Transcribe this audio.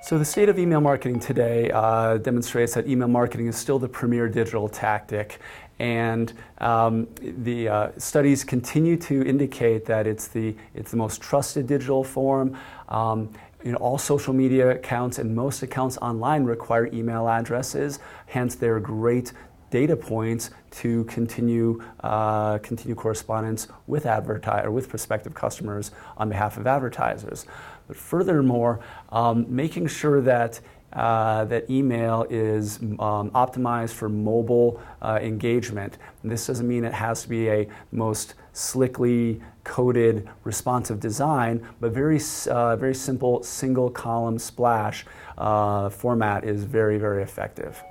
So, the state of email marketing today uh, demonstrates that email marketing is still the premier digital tactic. And um, the uh, studies continue to indicate that it's the, it's the most trusted digital form. Um, you know, all social media accounts and most accounts online require email addresses, hence, they're great data points to continue uh, continue correspondence with adverti- or with prospective customers on behalf of advertisers. But furthermore, um, making sure that uh, that email is um, optimized for mobile uh, engagement. And this doesn't mean it has to be a most slickly coded responsive design, but very, uh, very simple single column splash uh, format is very, very effective.